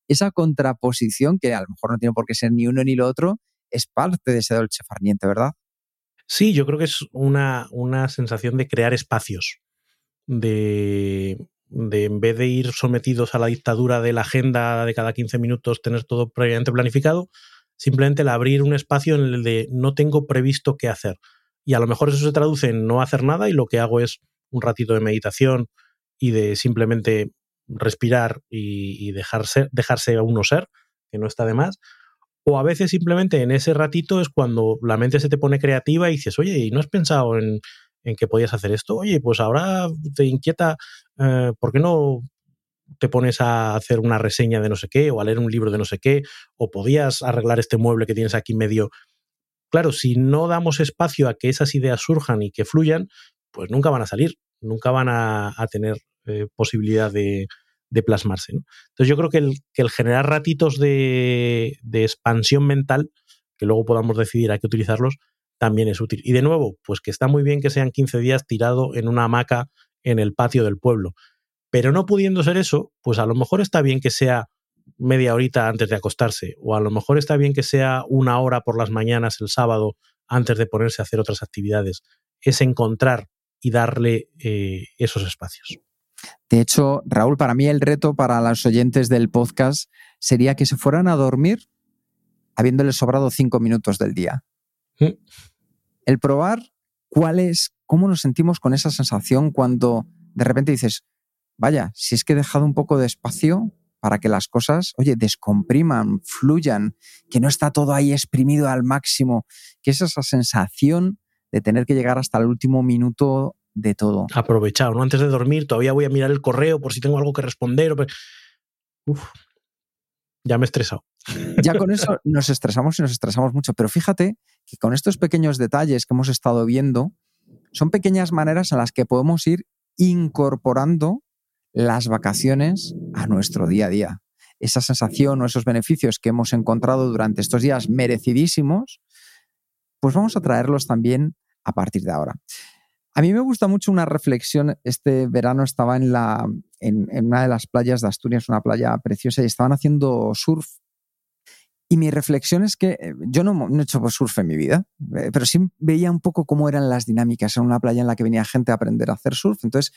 Esa contraposición, que a lo mejor no tiene por qué ser ni uno ni lo otro, es parte de ese dolce farniente, ¿verdad? Sí, yo creo que es una, una sensación de crear espacios, de, de en vez de ir sometidos a la dictadura de la agenda de cada 15 minutos, tener todo previamente planificado, simplemente el abrir un espacio en el de no tengo previsto qué hacer. Y a lo mejor eso se traduce en no hacer nada y lo que hago es un ratito de meditación y de simplemente respirar y, dejarse, dejarse a uno ser, que no está de más. O a veces simplemente en ese ratito es cuando la mente se te pone creativa y dices, oye, ¿y no has pensado en, en que podías hacer esto? Oye, pues ahora te inquieta, eh, ¿por qué no te pones a hacer una reseña de no sé qué o a leer un libro de no sé qué? O podías arreglar este mueble que tienes aquí medio. Claro, si no damos espacio a que esas ideas surjan y que fluyan, pues nunca van a salir, nunca van a, tener eh, posibilidad de, de plasmarse. Entonces yo creo que el, que el generar ratitos de, de, expansión mental, que luego podamos decidir a qué utilizarlos, también es útil. Y de nuevo, pues que está muy bien que sean 15 días tirado en una hamaca en el patio del pueblo. Pero no pudiendo ser eso, pues a lo mejor está bien que sea media horita antes de acostarse, o a lo mejor está bien que sea una hora por las mañanas el sábado antes de ponerse a hacer otras actividades. Es encontrar y darle eh, esos espacios. De hecho, Raúl, para mí el reto para los oyentes del podcast sería que se fueran a dormir habiéndoles sobrado cinco minutos del día. Mm. El probar cuál es, cómo nos sentimos con esa sensación cuando de repente dices, vaya, si es que he dejado un poco de espacio para que las cosas, oye, descompriman, fluyan, que no está todo ahí exprimido al máximo, que es esa sensación de tener que llegar hasta el último minuto de todo. Aprovechado, ¿no? Antes de dormir todavía voy a mirar el correo por si tengo algo que responder. Uf, ya me he estresado. Ya con eso nos estresamos y nos estresamos mucho, pero fíjate que con estos pequeños detalles que hemos estado viendo, son pequeñas maneras en las que podemos ir incorporando las vacaciones a nuestro día a día. Esa sensación o esos beneficios que hemos encontrado durante estos días merecidísimos, pues vamos a traerlos también a partir de ahora. A mí me gusta mucho una reflexión. Este verano estaba en, una de las playas de Asturias, una playa preciosa, y estaban haciendo surf. Y mi reflexión es que eh, yo no, he hecho surf en mi vida, eh, pero sí veía un poco cómo eran las dinámicas en una playa en la que venía gente a aprender a hacer surf. Entonces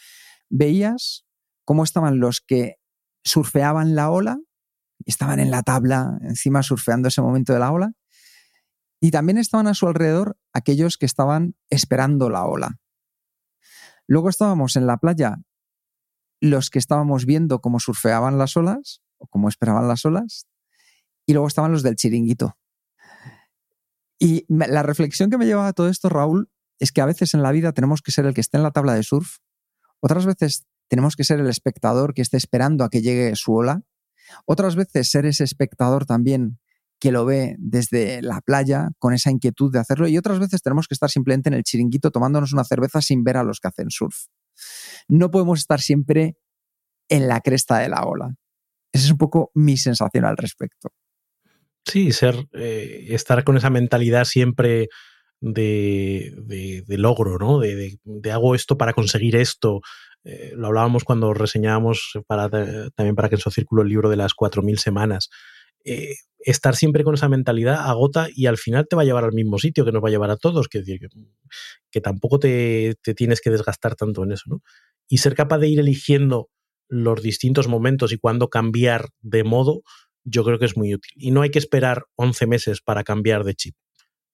veías cómo estaban los que surfeaban la ola, estaban en la tabla encima surfeando ese momento de la ola, y también estaban a su alrededor aquellos que estaban esperando la ola. Luego estábamos en la playa los que estábamos viendo cómo surfeaban las olas o cómo esperaban las olas y luego estaban los del chiringuito. Y la reflexión que me llevaba a todo esto, Raúl, es que a veces en la vida tenemos que ser el que esté en la tabla de surf, otras veces tenemos que ser el espectador que esté esperando a que llegue su ola, otras veces ser ese espectador también que lo ve desde la playa con esa inquietud de hacerlo y otras veces tenemos que estar simplemente en el chiringuito tomándonos una cerveza sin ver a los que hacen surf. No podemos estar siempre en la cresta de la ola. Esa es un poco mi sensación al respecto. Sí, ser, eh, estar con esa mentalidad siempre de, logro, ¿no? De, hago esto para conseguir esto, eh, lo hablábamos cuando reseñábamos para, también para que en su círculo el libro de las 4.000 semanas. Eh, estar siempre con esa mentalidad agota y al final te va a llevar al mismo sitio que nos va a llevar a todos, que, decir, que, tampoco te, tienes que desgastar tanto en eso. ¿no? Y ser capaz de ir eligiendo los distintos momentos y cuándo cambiar de modo, yo creo que es muy útil. Y no hay que esperar 11 meses para cambiar de chip.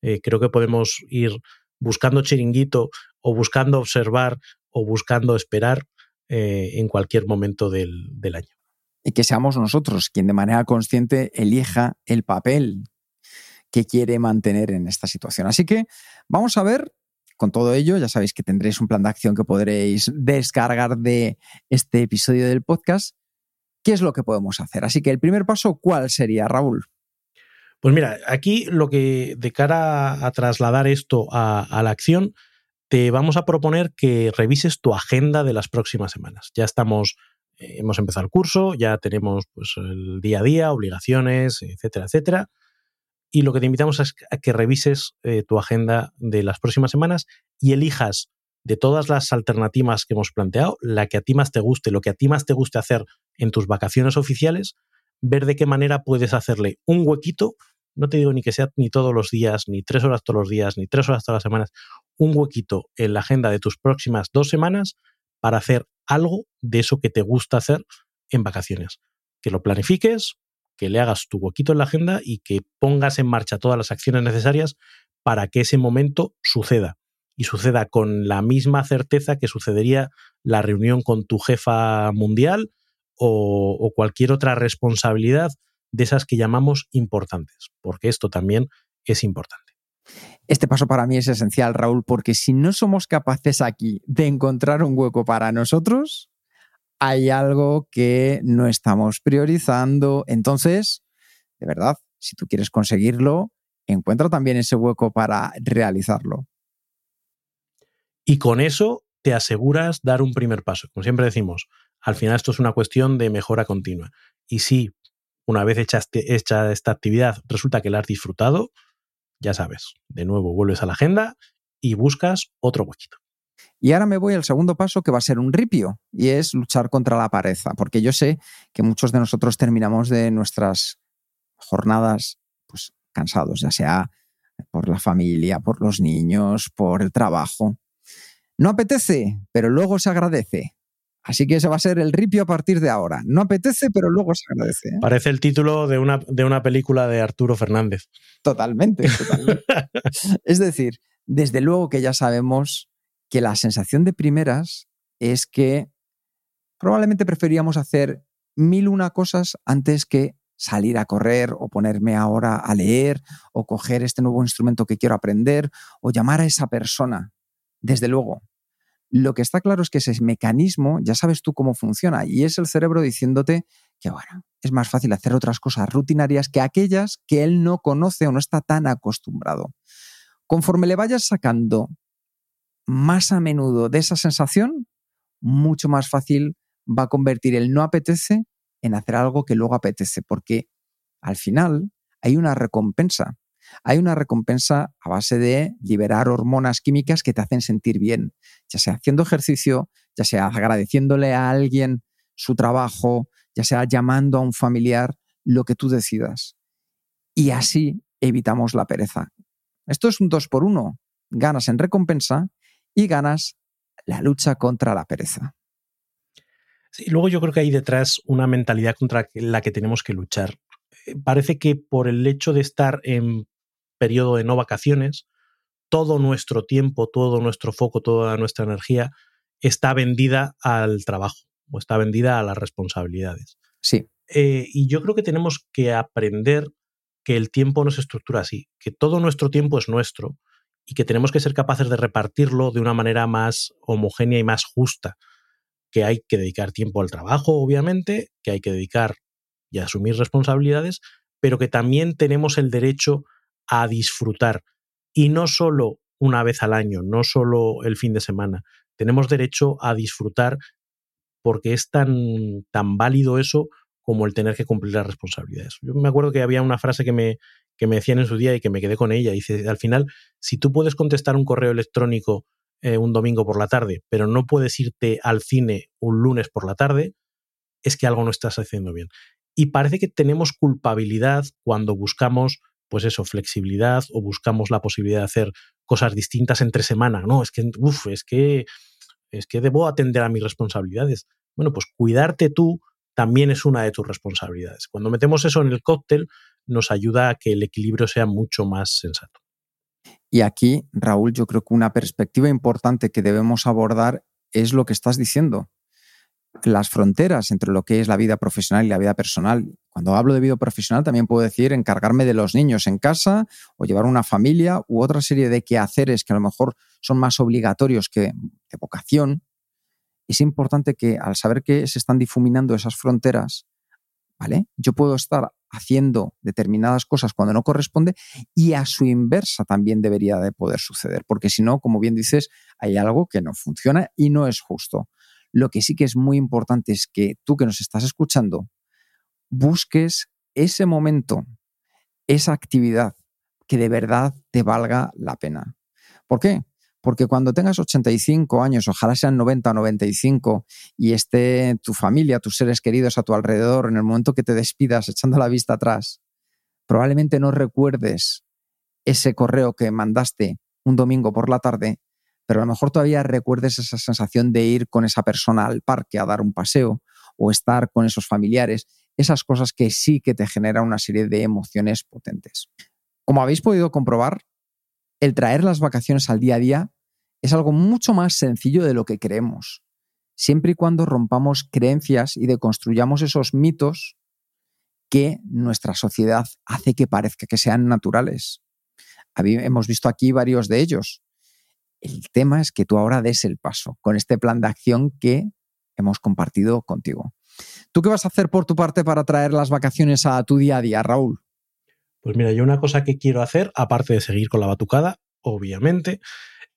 Eh, creo que podemos ir buscando chiringuito o buscando observar o buscando esperar eh, en cualquier momento del año. Y que seamos nosotros quien de manera consciente elija el papel que quiere mantener en esta situación. Así que vamos a ver con todo ello, ya sabéis que tendréis un plan de acción que podréis descargar de este episodio del podcast. ¿Qué es lo que podemos hacer? Así que el primer paso, ¿cuál sería, Raúl? Pues mira, aquí lo que de cara a trasladar esto a, la acción, te vamos a proponer que revises tu agenda de las próximas semanas. Ya estamos, hemos empezado el curso, ya tenemos pues, el día a día, obligaciones, etcétera, etcétera. Y lo que te invitamos es a que revises eh, tu agenda de las próximas semanas y elijas de todas las alternativas que hemos planteado, la que a ti más te guste, lo que a ti más te guste hacer en tus vacaciones oficiales, ver de qué manera puedes hacerle un huequito, no te digo ni que sea ni todos los días, ni tres horas todos los días, ni tres horas todas las semanas, un huequito en la agenda de tus próximas dos semanas para hacer algo de eso que te gusta hacer en vacaciones. Que lo planifiques, que le hagas tu huequito en la agenda y que pongas en marcha todas las acciones necesarias para que ese momento suceda. Y suceda con la misma certeza que sucedería la reunión con tu jefa mundial o, cualquier otra responsabilidad de esas que llamamos importantes, porque esto también es importante. Este paso para mí es esencial, Raúl, porque si no somos capaces aquí de encontrar un hueco para nosotros, hay algo que no estamos priorizando. Entonces, de verdad, si tú quieres conseguirlo, encuentra también ese hueco para realizarlo. Y con eso te aseguras dar un primer paso. Como siempre decimos, al final esto es una cuestión de mejora continua. Y si una vez hecha, hecha esta actividad resulta que la has disfrutado, ya sabes, de nuevo vuelves a la agenda y buscas otro huequito. Y ahora me voy al segundo paso que va a ser un ripio y es luchar contra la pereza, porque yo sé que muchos de nosotros terminamos de nuestras jornadas pues cansados, ya sea por la familia, por los niños, por el trabajo. No apetece, pero luego se agradece. Así que ese va a ser el ripio a partir de ahora. No apetece, pero luego se agradece. ¿eh? Parece el título de una, de una película de Arturo Fernández. Totalmente, totalmente. es decir, desde luego que ya sabemos que la sensación de primeras es que probablemente preferíamos hacer mil una cosas antes que salir a correr o ponerme ahora a leer o coger este nuevo instrumento que quiero aprender o llamar a esa persona. Desde luego, lo que está claro es que ese mecanismo, ya sabes tú cómo funciona, y es el cerebro diciéndote que, bueno, es más fácil hacer otras cosas rutinarias que aquellas que él no conoce o no está tan acostumbrado. Conforme le vayas sacando más a menudo de esa sensación, mucho más fácil va a convertir el no apetece en hacer algo que luego apetece, porque al final hay una recompensa hay una recompensa a base de liberar hormonas químicas que te hacen sentir bien, ya sea haciendo ejercicio, ya sea agradeciéndole a alguien su trabajo, ya sea llamando a un familiar, lo que tú decidas. Y así evitamos la pereza. Esto es un dos por uno. Ganas en recompensa y ganas la lucha contra la pereza. Sí, luego yo creo que hay detrás una mentalidad contra la que tenemos que luchar. Eh, parece que por el hecho de estar en periodo de no vacaciones, todo nuestro tiempo, todo nuestro foco, toda nuestra energía está vendida al trabajo o está vendida a las responsabilidades. Sí. Eh, y yo creo que tenemos que aprender que el tiempo no se estructura así, que todo nuestro tiempo es nuestro y que tenemos que ser capaces de repartirlo de una manera más homogénea y más justa, que hay que dedicar tiempo al trabajo, obviamente, que hay que dedicar y asumir responsabilidades, pero que también tenemos el derecho a disfrutar. Y no solo una vez al año, no solo el fin de semana. Tenemos derecho a disfrutar porque es tan, tan válido eso como el tener que cumplir las responsabilidades. Yo me acuerdo que había una frase que me, que me decían en su día y que me quedé con ella. Dice, al final, si tú puedes contestar un correo electrónico eh, un domingo por la tarde, pero no puedes irte al cine un lunes por la tarde, es que algo no estás haciendo bien. Y parece que tenemos culpabilidad cuando buscamos, pues eso, flexibilidad o buscamos la posibilidad de hacer cosas distintas entre semana. No, es que, uff, es que, es que debo atender a mis responsabilidades. Bueno, pues cuidarte tú también es una de tus responsabilidades. Cuando metemos eso en el cóctel, nos ayuda a que el equilibrio sea mucho más sensato. Y aquí, Raúl, yo creo que una perspectiva importante que debemos abordar es lo que estás diciendo. Las fronteras entre lo que es la vida profesional y la vida personal. Cuando hablo de vida profesional también puedo decir encargarme de los niños en casa o llevar una familia u otra serie de quehaceres que a lo mejor son más obligatorios que de vocación. Es importante que al saber que se están difuminando esas fronteras, ¿vale? Yo puedo estar haciendo determinadas cosas cuando no corresponde y a su inversa también debería de poder suceder, porque si no, como bien dices, hay algo que no funciona y no es justo. Lo que sí que es muy importante es que tú que nos estás escuchando busques ese momento, esa actividad que de verdad te valga la pena. ¿Por qué? Porque cuando tengas 85 años, ojalá sean 90 o 95, y esté tu familia, tus seres queridos a tu alrededor, en el momento que te despidas echando la vista atrás, probablemente no recuerdes ese correo que mandaste un domingo por la tarde, pero a lo mejor todavía recuerdes esa sensación de ir con esa persona al parque a dar un paseo o estar con esos familiares, esas cosas que sí que te generan una serie de emociones potentes. Como habéis podido comprobar, el traer las vacaciones al día a día es algo mucho más sencillo de lo que creemos, siempre y cuando rompamos creencias y deconstruyamos esos mitos que nuestra sociedad hace que parezca que sean naturales. Hemos visto aquí varios de ellos. El tema es que tú ahora des el paso con este plan de acción que hemos compartido contigo. ¿Tú qué vas a hacer por tu parte para traer las vacaciones a tu día a día, Raúl? Pues mira, yo una cosa que quiero hacer, aparte de seguir con la batucada, obviamente,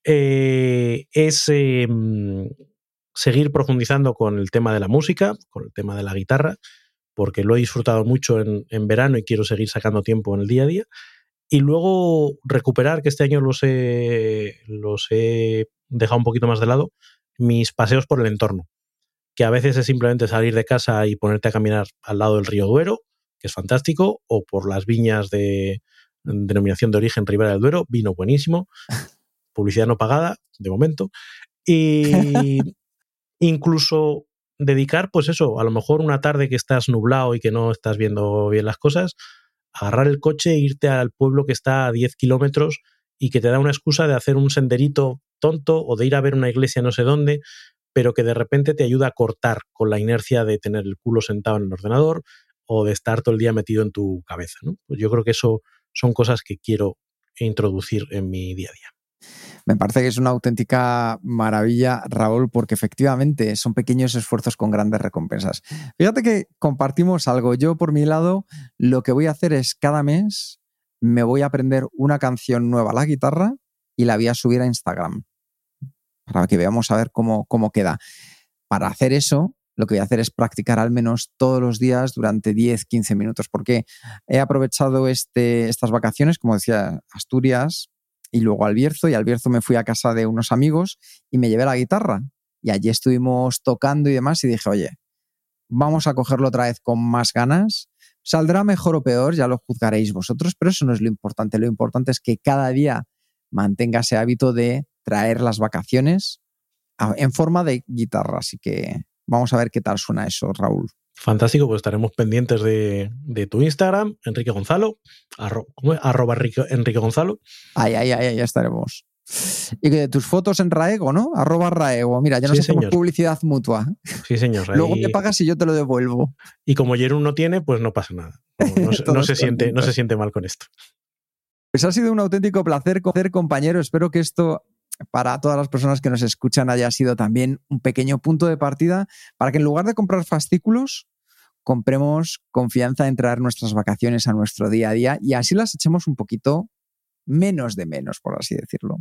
eh, es em, seguir profundizando con el tema de la música, con el tema de la guitarra, porque lo he disfrutado mucho en, verano y quiero seguir sacando tiempo en el día a día. Y luego recuperar, que este año los he, los he dejado un poquito más de lado, mis paseos por el entorno, que a veces es simplemente salir de casa y ponerte a caminar al lado del río Duero, que es fantástico, o por las viñas de denominación de origen Ribera del Duero, vino buenísimo, publicidad no pagada, de momento, y incluso dedicar, pues eso, a lo mejor una tarde que estás nublado y que no estás viendo bien las cosas, agarrar el coche e irte al pueblo que está a 10 kilómetros y que te da una excusa de hacer un senderito tonto o de ir a ver una iglesia no sé dónde, pero que de repente te ayuda a cortar con la inercia de tener el culo sentado en el ordenador o de estar todo el día metido en tu cabeza. ¿no? Pues yo creo que eso son cosas que quiero introducir en mi día a día. Me parece que es una auténtica maravilla, Raúl, porque efectivamente son pequeños esfuerzos con grandes recompensas. Fíjate que compartimos algo. Yo, por mi lado, lo que voy a hacer es cada mes me voy a aprender una canción nueva a la guitarra y la voy a subir a Instagram para que veamos a ver cómo, cómo queda. Para hacer eso, lo que voy a hacer es practicar al menos todos los días durante 10, 15 minutos, porque he aprovechado este, estas vacaciones, como decía, Asturias y luego al Bierzo, y al Bierzo me fui a casa de unos amigos y me llevé la guitarra. Y allí estuvimos tocando y demás y dije, oye, vamos a cogerlo otra vez con más ganas. Saldrá mejor o peor, ya lo juzgaréis vosotros, pero eso no es lo importante. Lo importante es que cada día mantenga ese hábito de traer las vacaciones en forma de guitarra. Así que Vamos a ver qué tal suena eso, Raúl. Fantástico, pues estaremos pendientes de, tu Instagram, Enrique Gonzalo, arroba Enrique, Gonzalo. Ahí, ahí, ahí, ya estaremos. Y que de tus fotos en Raego, ¿no? Arroba Raego. Mira, ya nos hacemos publicidad mutua. Sí, señor. Luego me pagas y yo te lo devuelvo. Y como Jerún no tiene, pues no pasa nada. No, se, siente, no se siente mal con esto. Pues ha sido un auténtico placer, compañero. Espero que esto para todas las personas que nos escuchan haya sido también un pequeño punto de partida para que en lugar de comprar fascículos, compremos confianza en traer nuestras vacaciones a nuestro día a día y así las echemos un poquito menos de menos, por así decirlo.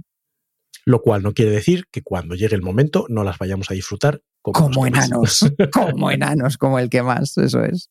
Lo cual no quiere decir que cuando llegue el momento no las vayamos a disfrutar como, como enanos, como enanos, como el que más, eso es.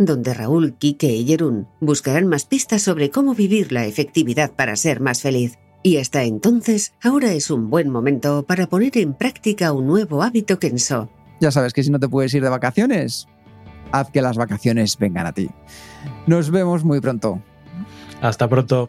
donde Raúl, Quique y Jerún buscarán más pistas sobre cómo vivir la efectividad para ser más feliz. Y hasta entonces, ahora es un buen momento para poner en práctica un nuevo hábito Kenso. Ya sabes que si no te puedes ir de vacaciones, haz que las vacaciones vengan a ti. Nos vemos muy pronto. Hasta pronto.